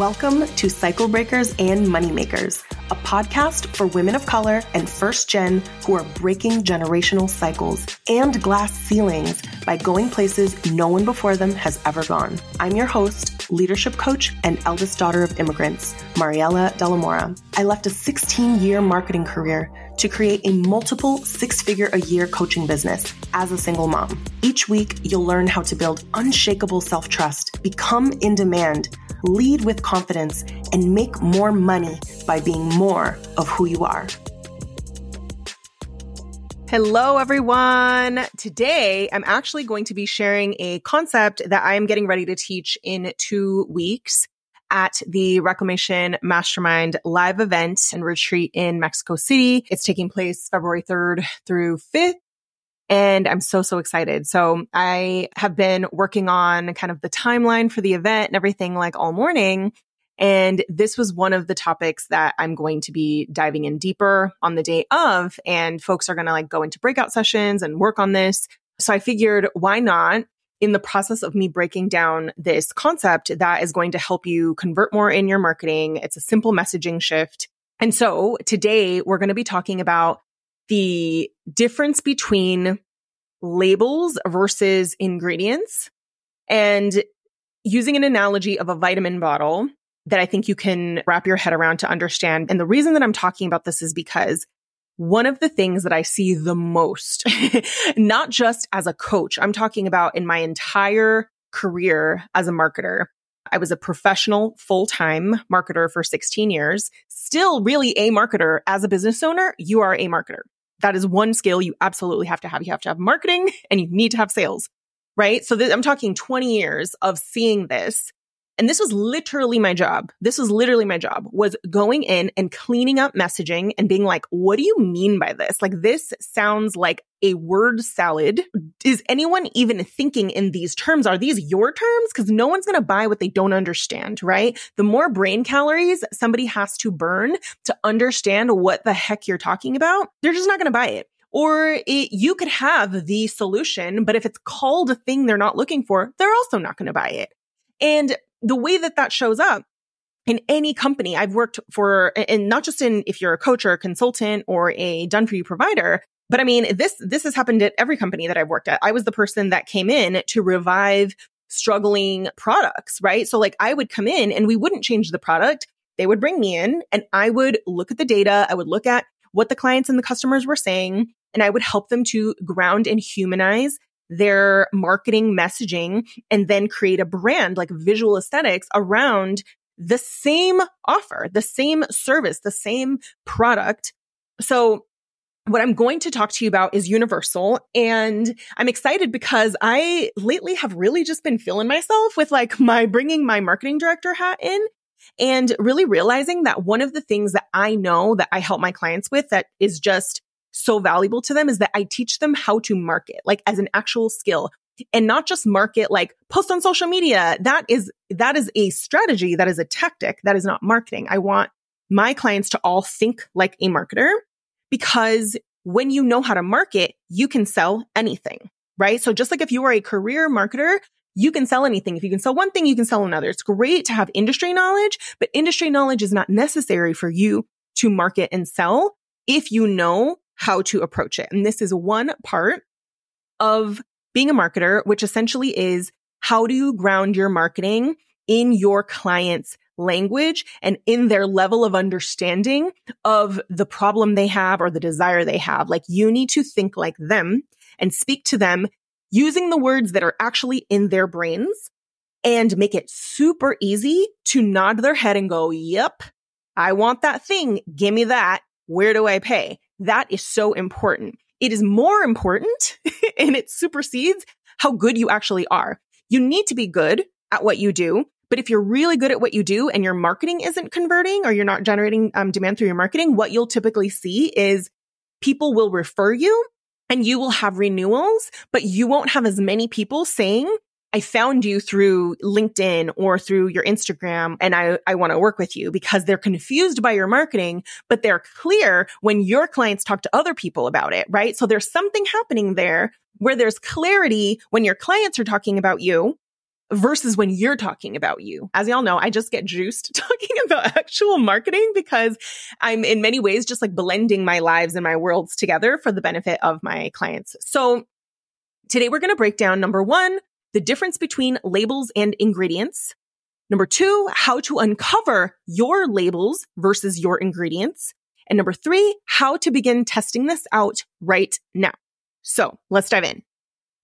Welcome to Cycle Breakers and Moneymakers, a podcast for women of color and first gen who are breaking generational cycles and glass ceilings by going places no one before them has ever gone. I'm your host, leadership coach, and eldest daughter of immigrants, Mariela Delamora. I left a 16 year marketing career to create a multiple six figure a year coaching business as a single mom. Each week, you'll learn how to build unshakable self trust, become in demand, lead with confidence, and make more money by being more of who you are. Hello, everyone. Today, I'm actually going to be sharing a concept that I am getting ready to teach in two weeks at the Reclamation Mastermind live event and retreat in Mexico City. It's taking place February 3rd through 5th. And I'm so, so excited. So I have been working on kind of the timeline for the event and everything like all morning. And this was one of the topics that I'm going to be diving in deeper on the day of. And folks are going to like go into breakout sessions and work on this. So I figured why not in the process of me breaking down this concept that is going to help you convert more in your marketing. It's a simple messaging shift. And so today we're going to be talking about the difference between labels versus ingredients and using an analogy of a vitamin bottle that I think you can wrap your head around to understand. And the reason that I'm talking about this is because one of the things that I see the most, not just as a coach, I'm talking about in my entire career as a marketer. I was a professional full time marketer for 16 years, still really a marketer as a business owner. You are a marketer. That is one skill you absolutely have to have. You have to have marketing and you need to have sales, right? So th- I'm talking 20 years of seeing this and this was literally my job. This was literally my job was going in and cleaning up messaging and being like, what do you mean by this? Like, this sounds like a word salad. Is anyone even thinking in these terms? Are these your terms? Because no one's going to buy what they don't understand, right? The more brain calories somebody has to burn to understand what the heck you're talking about, they're just not going to buy it. Or it, you could have the solution, but if it's called a thing they're not looking for, they're also not going to buy it. And the way that that shows up in any company I've worked for, and not just in if you're a coach or a consultant or a done for you provider, but I mean, this, this has happened at every company that I've worked at. I was the person that came in to revive struggling products, right? So like I would come in and we wouldn't change the product. They would bring me in and I would look at the data. I would look at what the clients and the customers were saying and I would help them to ground and humanize their marketing messaging and then create a brand like visual aesthetics around the same offer, the same service, the same product. So what I'm going to talk to you about is universal. And I'm excited because I lately have really just been feeling myself with like my bringing my marketing director hat in and really realizing that one of the things that I know that I help my clients with that is just so valuable to them is that I teach them how to market, like as an actual skill and not just market like post on social media. That is, that is a strategy. That is a tactic. That is not marketing. I want my clients to all think like a marketer because when you know how to market, you can sell anything, right? So just like if you are a career marketer, you can sell anything. If you can sell one thing, you can sell another. It's great to have industry knowledge, but industry knowledge is not necessary for you to market and sell if you know how to approach it. And this is one part of being a marketer, which essentially is how do you ground your marketing in your client's language and in their level of understanding of the problem they have or the desire they have. Like you need to think like them and speak to them using the words that are actually in their brains and make it super easy to nod their head and go, yep, I want that thing. Give me that. Where do I pay? That is so important. It is more important and it supersedes how good you actually are. You need to be good at what you do. But if you're really good at what you do and your marketing isn't converting or you're not generating um, demand through your marketing, what you'll typically see is people will refer you and you will have renewals, but you won't have as many people saying, I found you through LinkedIn or through your Instagram and I, I want to work with you because they're confused by your marketing, but they're clear when your clients talk to other people about it, right? So there's something happening there where there's clarity when your clients are talking about you, versus when you're talking about you. As y'all know, I just get juiced talking about actual marketing because I'm in many ways just like blending my lives and my worlds together for the benefit of my clients. So today we're going to break down number one, the difference between labels and ingredients. Number two, how to uncover your labels versus your ingredients. And number three, how to begin testing this out right now. So let's dive in.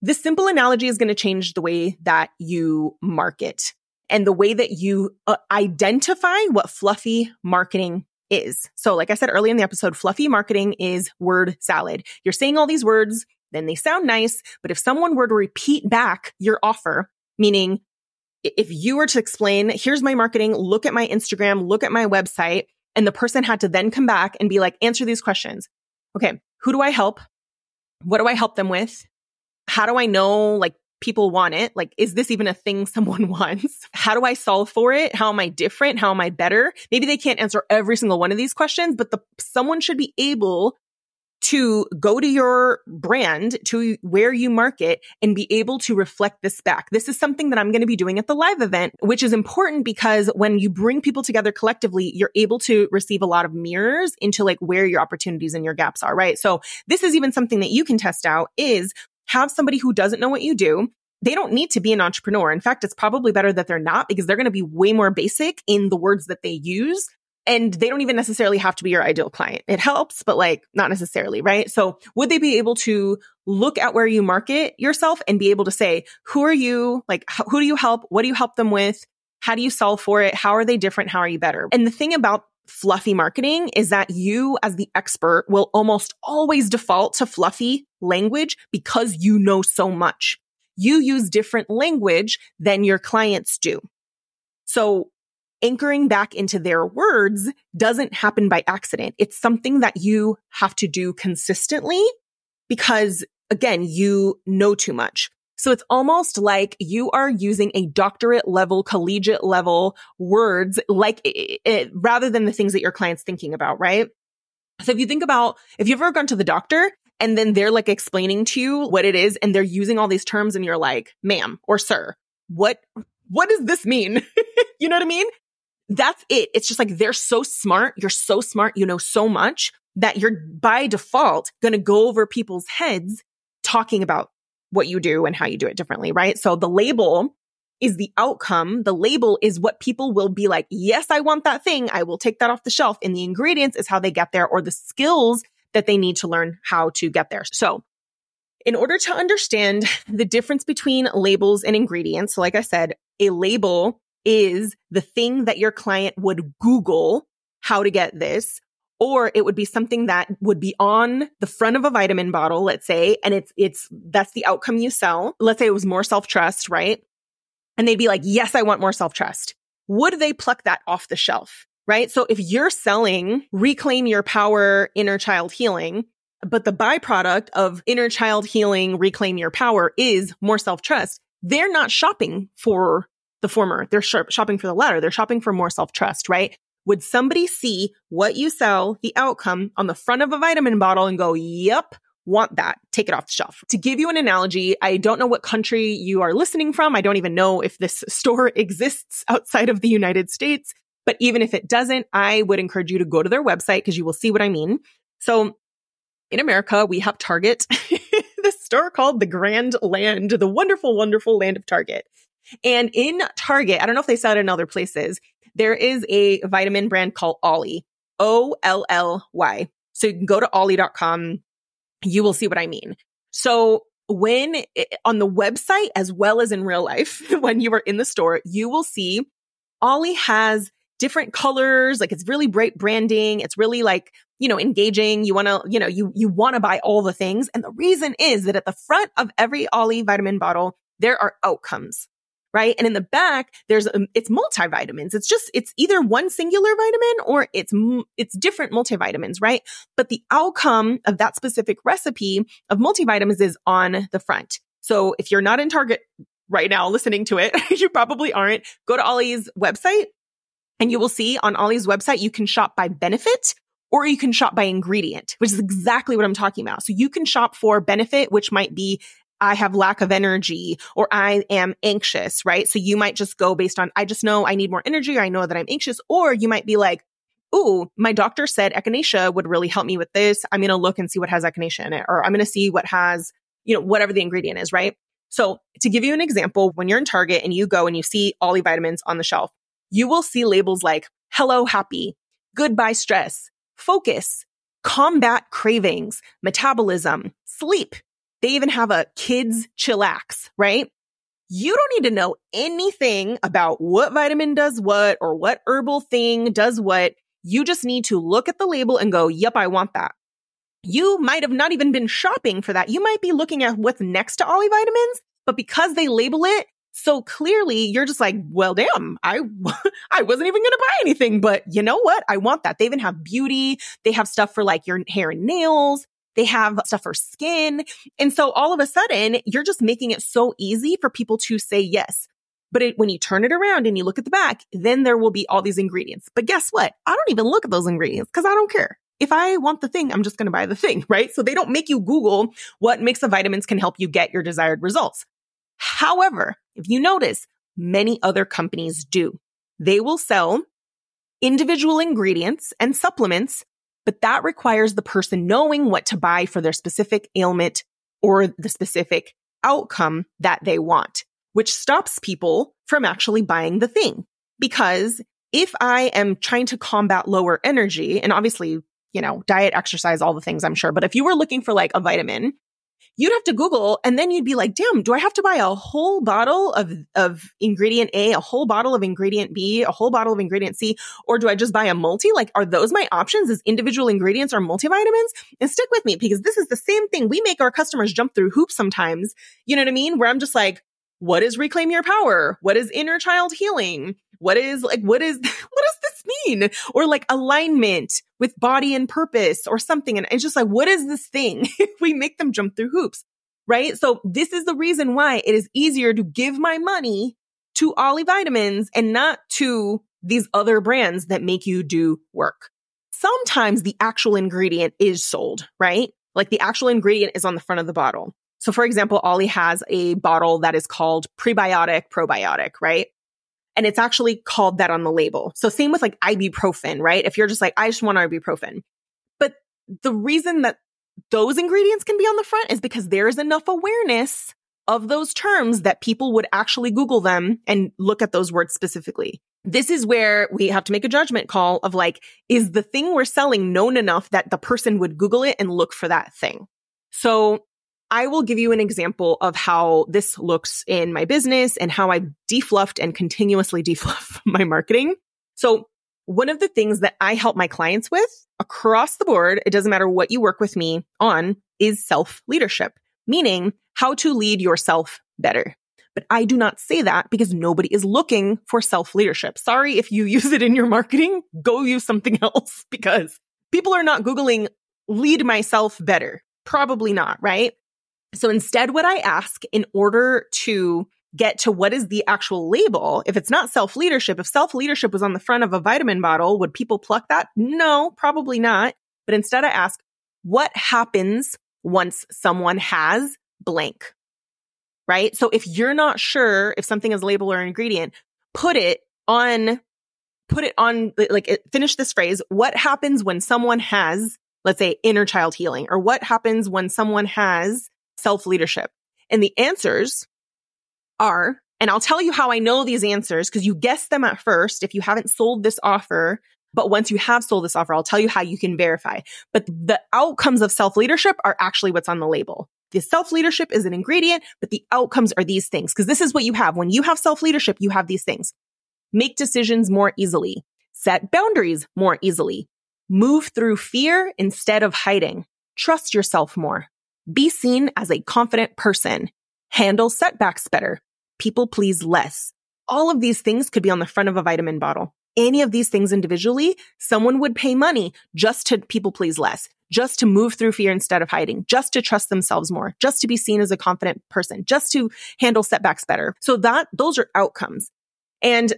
This simple analogy is going to change the way that you market and the way that you uh, identify what fluffy marketing is. So, like I said earlier in the episode, fluffy marketing is word salad. You're saying all these words, then they sound nice, but if someone were to repeat back your offer, meaning if you were to explain, here's my marketing, look at my Instagram, look at my website, and the person had to then come back and be like, answer these questions. Okay. Who do I help? What do I help them with? how do I know like people want it? Like, is this even a thing someone wants? How do I solve for it? How am I different? How am I better? Maybe they can't answer every single one of these questions, but the someone should be able to go to your brand, to where you market and be able to reflect this back. This is something that I'm going to be doing at the live event, which is important because when you bring people together collectively, you're able to receive a lot of mirrors into like where your opportunities and your gaps are, right? So this is even something that you can test out is have somebody who doesn't know what you do. They don't need to be an entrepreneur. In fact, it's probably better that they're not because they're going to be way more basic in the words that they use. And they don't even necessarily have to be your ideal client. It helps, but like not necessarily, right? So would they be able to look at where you market yourself and be able to say, who are you? Like, who do you help? What do you help them with? How do you solve for it? How are they different? How are you better? And the thing about fluffy marketing is that you as the expert will almost always default to fluffy language because you know so much. You use different language than your clients do. So anchoring back into their words doesn't happen by accident. It's something that you have to do consistently because again, you know too much. So it's almost like you are using a doctorate level, collegiate level words, like it, it, rather than the things that your client's thinking about, right? So if you think about, if you've ever gone to the doctor and then they're like explaining to you what it is and they're using all these terms and you're like, ma'am or sir, what, what does this mean? you know what I mean? That's it. It's just like they're so smart. You're so smart. You know so much that you're by default going to go over people's heads talking about what you do and how you do it differently, right? So the label is the outcome. The label is what people will be like, yes, I want that thing. I will take that off the shelf. And the ingredients is how they get there or the skills that they need to learn how to get there. So in order to understand the difference between labels and ingredients, like I said, a label is the thing that your client would Google how to get this or it would be something that would be on the front of a vitamin bottle, let's say, and it's, it's, that's the outcome you sell. Let's say it was more self trust, right? And they'd be like, yes, I want more self trust. Would they pluck that off the shelf? Right. So if you're selling reclaim your power inner child healing, but the byproduct of inner child healing, reclaim your power is more self trust, they're not shopping for the former. They're sh- shopping for the latter. They're shopping for more self trust, right? Would somebody see what you sell, the outcome on the front of a vitamin bottle and go, yep, want that, take it off the shelf. To give you an analogy, I don't know what country you are listening from. I don't even know if this store exists outside of the United States. But even if it doesn't, I would encourage you to go to their website because you will see what I mean. So in America, we have Target, the store called the Grand Land, the wonderful, wonderful land of Target. And in Target, I don't know if they sell it in other places, there is a vitamin brand called Olly, O L L Y. So you can go to olly.com. You will see what I mean. So when it, on the website, as well as in real life, when you are in the store, you will see Olly has different colors. Like it's really bright branding. It's really like, you know, engaging. You want to, you know, you, you want to buy all the things. And the reason is that at the front of every Olly vitamin bottle, there are outcomes right? And in the back, there's um, it's multivitamins. It's just it's either one singular vitamin or it's it's different multivitamins, right? But the outcome of that specific recipe of multivitamins is on the front. So if you're not in Target right now listening to it, you probably aren't. Go to Olly's website and you will see on Olly's website you can shop by benefit or you can shop by ingredient, which is exactly what I'm talking about. So you can shop for benefit, which might be I have lack of energy or I am anxious, right? So you might just go based on, I just know I need more energy or I know that I'm anxious. Or you might be like, Ooh, my doctor said echinacea would really help me with this. I'm going to look and see what has echinacea in it, or I'm going to see what has, you know, whatever the ingredient is, right? So to give you an example, when you're in Target and you go and you see Olly vitamins on the shelf, you will see labels like hello happy, goodbye stress, focus, combat cravings, metabolism, sleep, they even have a kids chillax, right? You don't need to know anything about what vitamin does what or what herbal thing does what. You just need to look at the label and go, yep, I want that. You might have not even been shopping for that. You might be looking at what's next to vitamins, but because they label it so clearly, you're just like, well, damn, I, I wasn't even going to buy anything, but you know what? I want that. They even have beauty. They have stuff for like your hair and nails. They have stuff for skin. And so all of a sudden, you're just making it so easy for people to say yes. But it, when you turn it around and you look at the back, then there will be all these ingredients. But guess what? I don't even look at those ingredients because I don't care. If I want the thing, I'm just going to buy the thing, right? So they don't make you Google what mix of vitamins can help you get your desired results. However, if you notice, many other companies do. They will sell individual ingredients and supplements but that requires the person knowing what to buy for their specific ailment or the specific outcome that they want, which stops people from actually buying the thing. Because if I am trying to combat lower energy, and obviously, you know, diet, exercise, all the things I'm sure, but if you were looking for like a vitamin you'd have to Google and then you'd be like, damn, do I have to buy a whole bottle of, of ingredient A, a whole bottle of ingredient B, a whole bottle of ingredient C, or do I just buy a multi? Like, are those my options as individual ingredients or multivitamins? And stick with me because this is the same thing. We make our customers jump through hoops sometimes. You know what I mean? Where I'm just like, what is reclaim your power? What is inner child healing? What is like, what is, what does this mean? Or like alignment with body and purpose or something. And it's just like, what is this thing? we make them jump through hoops, right? So this is the reason why it is easier to give my money to Olly vitamins and not to these other brands that make you do work. Sometimes the actual ingredient is sold, right? Like the actual ingredient is on the front of the bottle. So for example, Olly has a bottle that is called prebiotic probiotic, right? And it's actually called that on the label. So same with like ibuprofen, right? If you're just like, I just want ibuprofen. But the reason that those ingredients can be on the front is because there's enough awareness of those terms that people would actually Google them and look at those words specifically. This is where we have to make a judgment call of like, is the thing we're selling known enough that the person would Google it and look for that thing? So I will give you an example of how this looks in my business and how I've defluffed and continuously defluff my marketing. So one of the things that I help my clients with across the board, it doesn't matter what you work with me on, is self leadership, meaning how to lead yourself better. But I do not say that because nobody is looking for self leadership. Sorry if you use it in your marketing, go use something else because people are not Googling lead myself better. Probably not, right? So instead, what I ask in order to get to what is the actual label, if it's not self leadership, if self leadership was on the front of a vitamin bottle, would people pluck that? No, probably not. But instead, I ask, what happens once someone has blank? Right. So if you're not sure if something is label or ingredient, put it on, put it on, like, finish this phrase. What happens when someone has, let's say, inner child healing, or what happens when someone has self leadership? And the answers are, and I'll tell you how I know these answers because you guessed them at first if you haven't sold this offer. But once you have sold this offer, I'll tell you how you can verify. But the outcomes of self leadership are actually what's on the label. The self leadership is an ingredient, but the outcomes are these things. Cause this is what you have. When you have self leadership, you have these things. Make decisions more easily, set boundaries more easily, move through fear instead of hiding, trust yourself more, be seen as a confident person. Handle setbacks better. People please less. All of these things could be on the front of a vitamin bottle. Any of these things individually, someone would pay money just to people please less, just to move through fear instead of hiding, just to trust themselves more, just to be seen as a confident person, just to handle setbacks better. So that, those are outcomes. And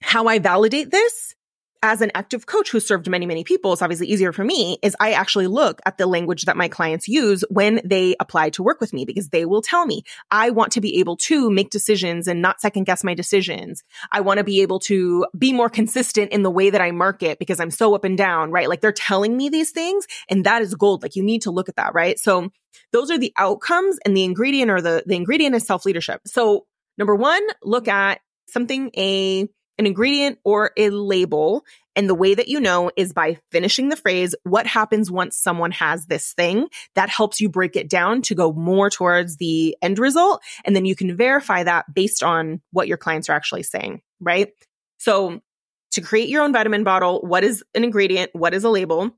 how I validate this as an active coach who served many, many people, it's obviously easier for me is I actually look at the language that my clients use when they apply to work with me because they will tell me I want to be able to make decisions and not second guess my decisions. I want to be able to be more consistent in the way that I market because I'm so up and down, right? Like they're telling me these things and that is gold. Like you need to look at that, right? So those are the outcomes and the ingredient or the, the ingredient is self leadership. So number one, look at something, a, an ingredient or a label. And the way that you know is by finishing the phrase, what happens once someone has this thing? That helps you break it down to go more towards the end result. And then you can verify that based on what your clients are actually saying, right? So to create your own vitamin bottle, what is an ingredient? What is a label?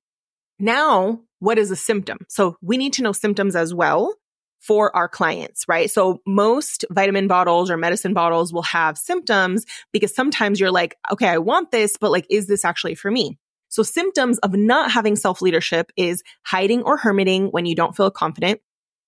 Now, what is a symptom? So we need to know symptoms as well for our clients, right? So most vitamin bottles or medicine bottles will have symptoms because sometimes you're like, okay, I want this, but like, is this actually for me? So symptoms of not having self leadership is hiding or hermiting when you don't feel confident,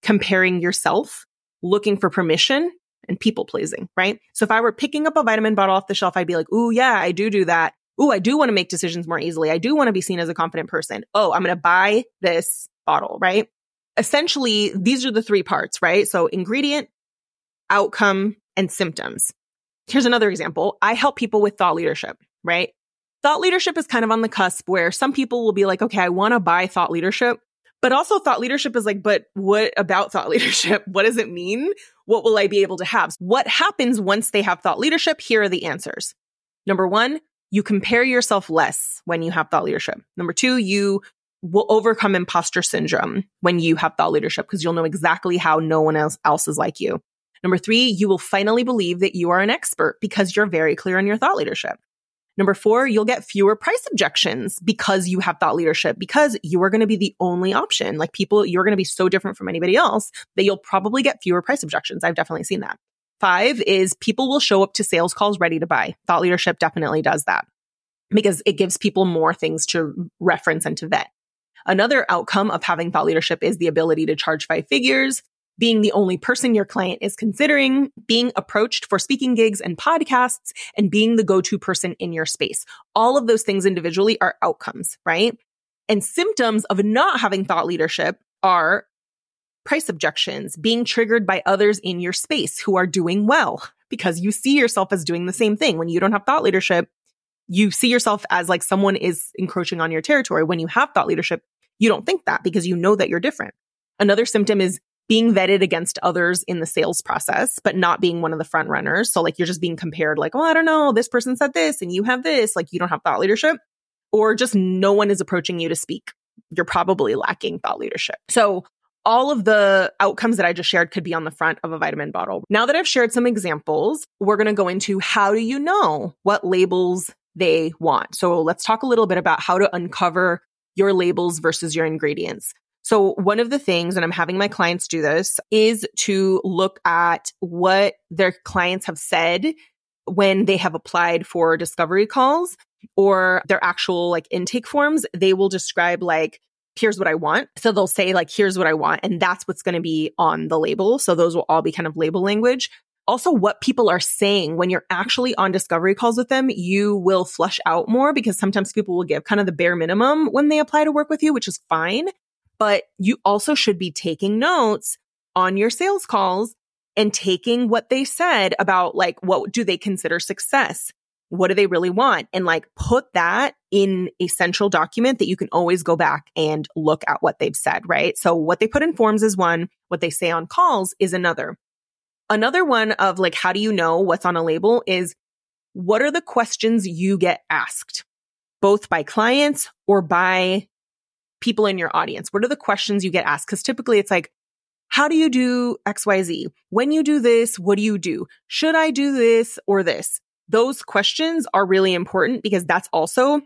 comparing yourself, looking for permission and people pleasing, right? So if I were picking up a vitamin bottle off the shelf, I'd be like, Ooh, yeah, I do do that. Ooh, I do want to make decisions more easily. I do want to be seen as a confident person. Oh, I'm going to buy this bottle, right? Essentially these are the three parts, right? So ingredient, outcome, and symptoms. Here's another example. I help people with thought leadership, right? Thought leadership is kind of on the cusp where some people will be like, okay, I want to buy thought leadership. But also thought leadership is like, but what about thought leadership? What does it mean? What will I be able to have? What happens once they have thought leadership? Here are the answers. Number one, you compare yourself less when you have thought leadership. Number two, you will overcome imposter syndrome when you have thought leadership because you'll know exactly how no one else, else is like you. Number three, you will finally believe that you are an expert because you're very clear on your thought leadership. Number four, you'll get fewer price objections because you have thought leadership, because you are going to be the only option. Like people, you're going to be so different from anybody else that you'll probably get fewer price objections. I've definitely seen that. Five is people will show up to sales calls ready to buy. Thought leadership definitely does that because it gives people more things to reference and to vet. Another outcome of having thought leadership is the ability to charge five figures, being the only person your client is considering, being approached for speaking gigs and podcasts, and being the go-to person in your space. All of those things individually are outcomes, right? And symptoms of not having thought leadership are price objections, being triggered by others in your space who are doing well because you see yourself as doing the same thing. When you don't have thought leadership, you see yourself as like someone is encroaching on your territory. When you have thought leadership, you don't think that because you know that you're different. Another symptom is being vetted against others in the sales process, but not being one of the front runners. So like you're just being compared like, oh, I don't know, this person said this and you have this, like you don't have thought leadership or just no one is approaching you to speak. You're probably lacking thought leadership. So all of the outcomes that I just shared could be on the front of a vitamin bottle. Now that I've shared some examples, we're going to go into how do you know what labels they want? So let's talk a little bit about how to uncover your labels versus your ingredients. So one of the things, and I'm having my clients do this, is to look at what their clients have said when they have applied for discovery calls or their actual like intake forms. They will describe like, here's what I want. So they'll say like, here's what I want. And that's what's going to be on the label. So those will all be kind of label language also what people are saying when you're actually on discovery calls with them, you will flush out more because sometimes people will give kind of the bare minimum when they apply to work with you, which is fine. But you also should be taking notes on your sales calls and taking what they said about like, what do they consider success? What do they really want? And like put that in a central document that you can always go back and look at what they've said, right? So what they put in forms is one, what they say on calls is another. Another one of like, how do you know what's on a label is what are the questions you get asked, both by clients or by people in your audience? What are the questions you get asked? Cause typically it's like, how do you do XYZ? When you do this, what do you do? Should I do this or this? Those questions are really important because that's also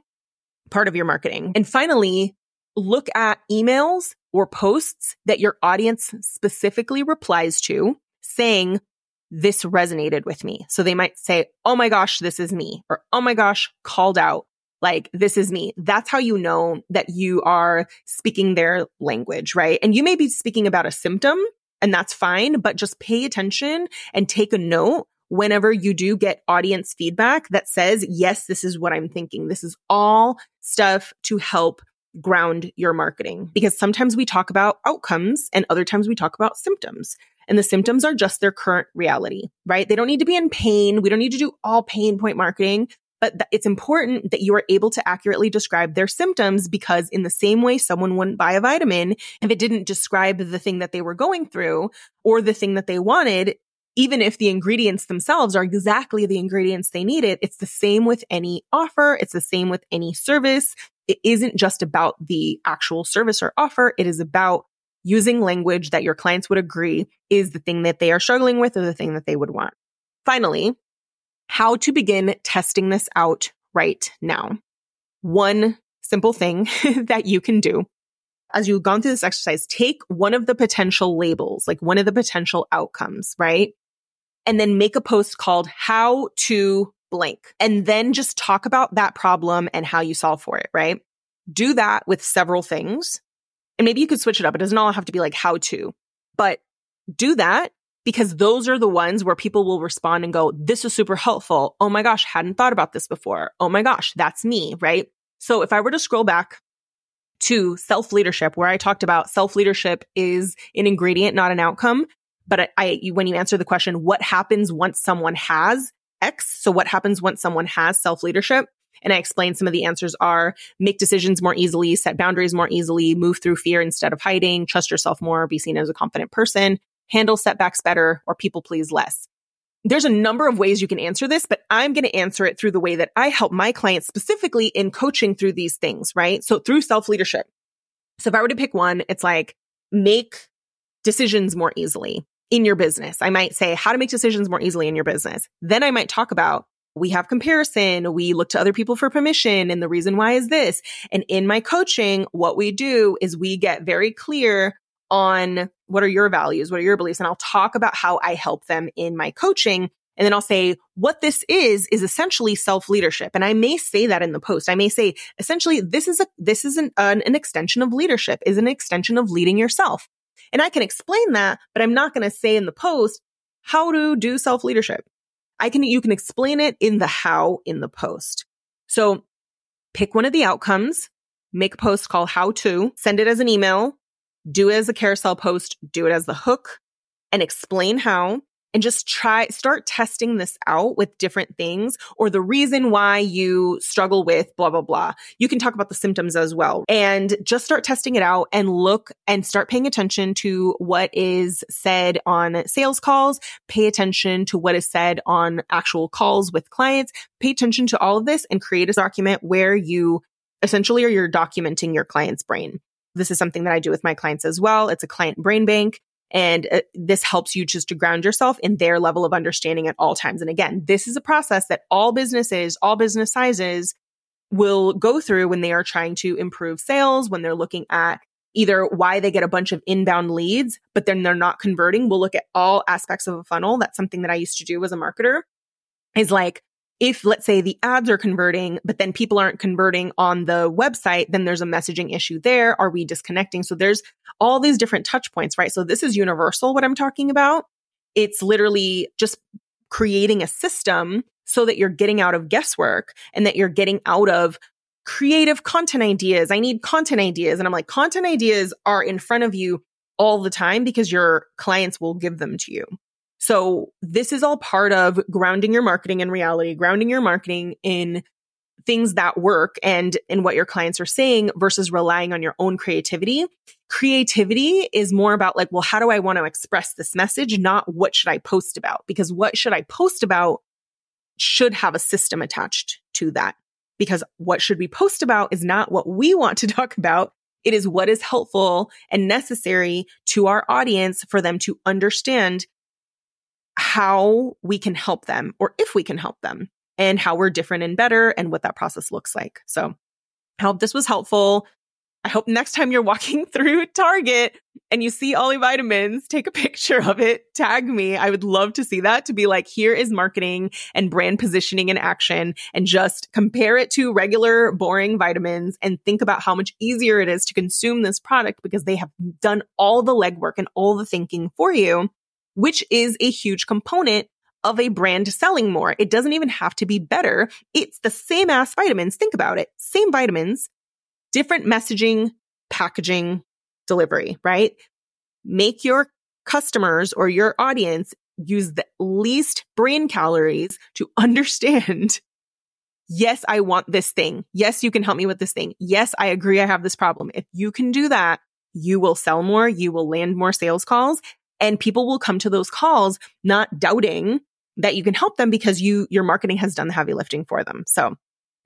part of your marketing. And finally, look at emails or posts that your audience specifically replies to saying, this resonated with me. So they might say, Oh my gosh, this is me, or Oh my gosh, called out. Like, this is me. That's how you know that you are speaking their language, right? And you may be speaking about a symptom and that's fine, but just pay attention and take a note whenever you do get audience feedback that says, yes, this is what I'm thinking. This is all stuff to help ground your marketing because sometimes we talk about outcomes and other times we talk about symptoms. And the symptoms are just their current reality, right? They don't need to be in pain. We don't need to do all pain point marketing, but th- it's important that you are able to accurately describe their symptoms because in the same way someone wouldn't buy a vitamin if it didn't describe the thing that they were going through or the thing that they wanted, even if the ingredients themselves are exactly the ingredients they needed, it's the same with any offer. It's the same with any service it isn't just about the actual service or offer. It is about using language that your clients would agree is the thing that they are struggling with or the thing that they would want. Finally, how to begin testing this out right now. One simple thing that you can do as you've gone through this exercise, take one of the potential labels, like one of the potential outcomes, right? And then make a post called how to blank and then just talk about that problem and how you solve for it, right? Do that with several things. And maybe you could switch it up. It doesn't all have to be like how to, but do that because those are the ones where people will respond and go, this is super helpful. Oh my gosh, hadn't thought about this before. Oh my gosh, that's me, right? So if I were to scroll back to self leadership, where I talked about self leadership is an ingredient, not an outcome. But I, I, when you answer the question, what happens once someone has X. So what happens once someone has self leadership? And I explain some of the answers are make decisions more easily, set boundaries more easily, move through fear instead of hiding, trust yourself more, be seen as a confident person, handle setbacks better, or people please less. There's a number of ways you can answer this, but I'm going to answer it through the way that I help my clients specifically in coaching through these things, right? So through self leadership. So if I were to pick one, it's like make decisions more easily in your business. I might say how to make decisions more easily in your business. Then I might talk about we have comparison. We look to other people for permission. And the reason why is this. And in my coaching, what we do is we get very clear on what are your values? What are your beliefs? And I'll talk about how I help them in my coaching. And then I'll say what this is, is essentially self leadership. And I may say that in the post. I may say essentially this is a, this is an, an, an extension of leadership is an extension of leading yourself. And I can explain that, but I'm not going to say in the post how to do self leadership. I can, you can explain it in the how in the post. So pick one of the outcomes, make a post called how to, send it as an email, do it as a carousel post, do it as the hook and explain how and just try, start testing this out with different things or the reason why you struggle with blah, blah, blah. You can talk about the symptoms as well and just start testing it out and look and start paying attention to what is said on sales calls. Pay attention to what is said on actual calls with clients. Pay attention to all of this and create a document where you essentially are you're documenting your client's brain. This is something that I do with my clients as well. It's a client brain bank. And uh, this helps you just to ground yourself in their level of understanding at all times. And again, this is a process that all businesses, all business sizes will go through when they are trying to improve sales, when they're looking at either why they get a bunch of inbound leads, but then they're not converting. We'll look at all aspects of a funnel. That's something that I used to do as a marketer is like, if let's say the ads are converting, but then people aren't converting on the website, then there's a messaging issue there. Are we disconnecting? So there's all these different touch points, right? So this is universal, what I'm talking about. It's literally just creating a system so that you're getting out of guesswork and that you're getting out of creative content ideas. I need content ideas. And I'm like, content ideas are in front of you all the time because your clients will give them to you. So this is all part of grounding your marketing in reality, grounding your marketing in things that work and in what your clients are saying versus relying on your own creativity. Creativity is more about like, well, how do I want to express this message? Not what should I post about? Because what should I post about should have a system attached to that. Because what should we post about is not what we want to talk about. It is what is helpful and necessary to our audience for them to understand how we can help them or if we can help them and how we're different and better and what that process looks like. So I hope this was helpful. I hope next time you're walking through Target and you see Olly Vitamins, take a picture of it, tag me. I would love to see that to be like, here is marketing and brand positioning in action and just compare it to regular boring vitamins and think about how much easier it is to consume this product because they have done all the legwork and all the thinking for you which is a huge component of a brand selling more. It doesn't even have to be better. It's the same ass vitamins. Think about it. Same vitamins, different messaging, packaging, delivery, right? Make your customers or your audience use the least brain calories to understand. Yes, I want this thing. Yes, you can help me with this thing. Yes, I agree. I have this problem. If you can do that, you will sell more. You will land more sales calls and people will come to those calls not doubting that you can help them because you, your marketing has done the heavy lifting for them. So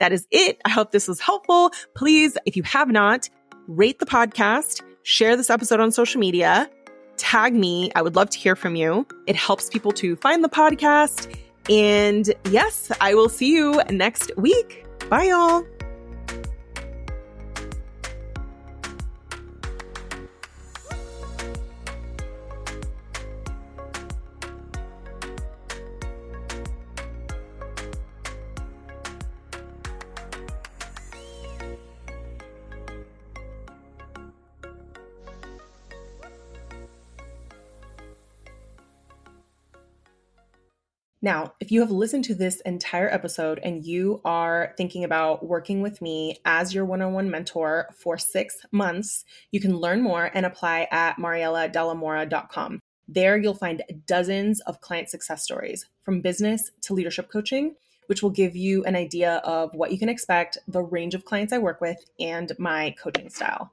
that is it. I hope this was helpful. Please, if you have not, rate the podcast, share this episode on social media, tag me. I would love to hear from you. It helps people to find the podcast. And yes, I will see you next week. Bye, y'all. Now, if you have listened to this entire episode and you are thinking about working with me as your one on one mentor for six months, you can learn more and apply at marieladelamora.com. There, you'll find dozens of client success stories from business to leadership coaching, which will give you an idea of what you can expect, the range of clients I work with, and my coaching style.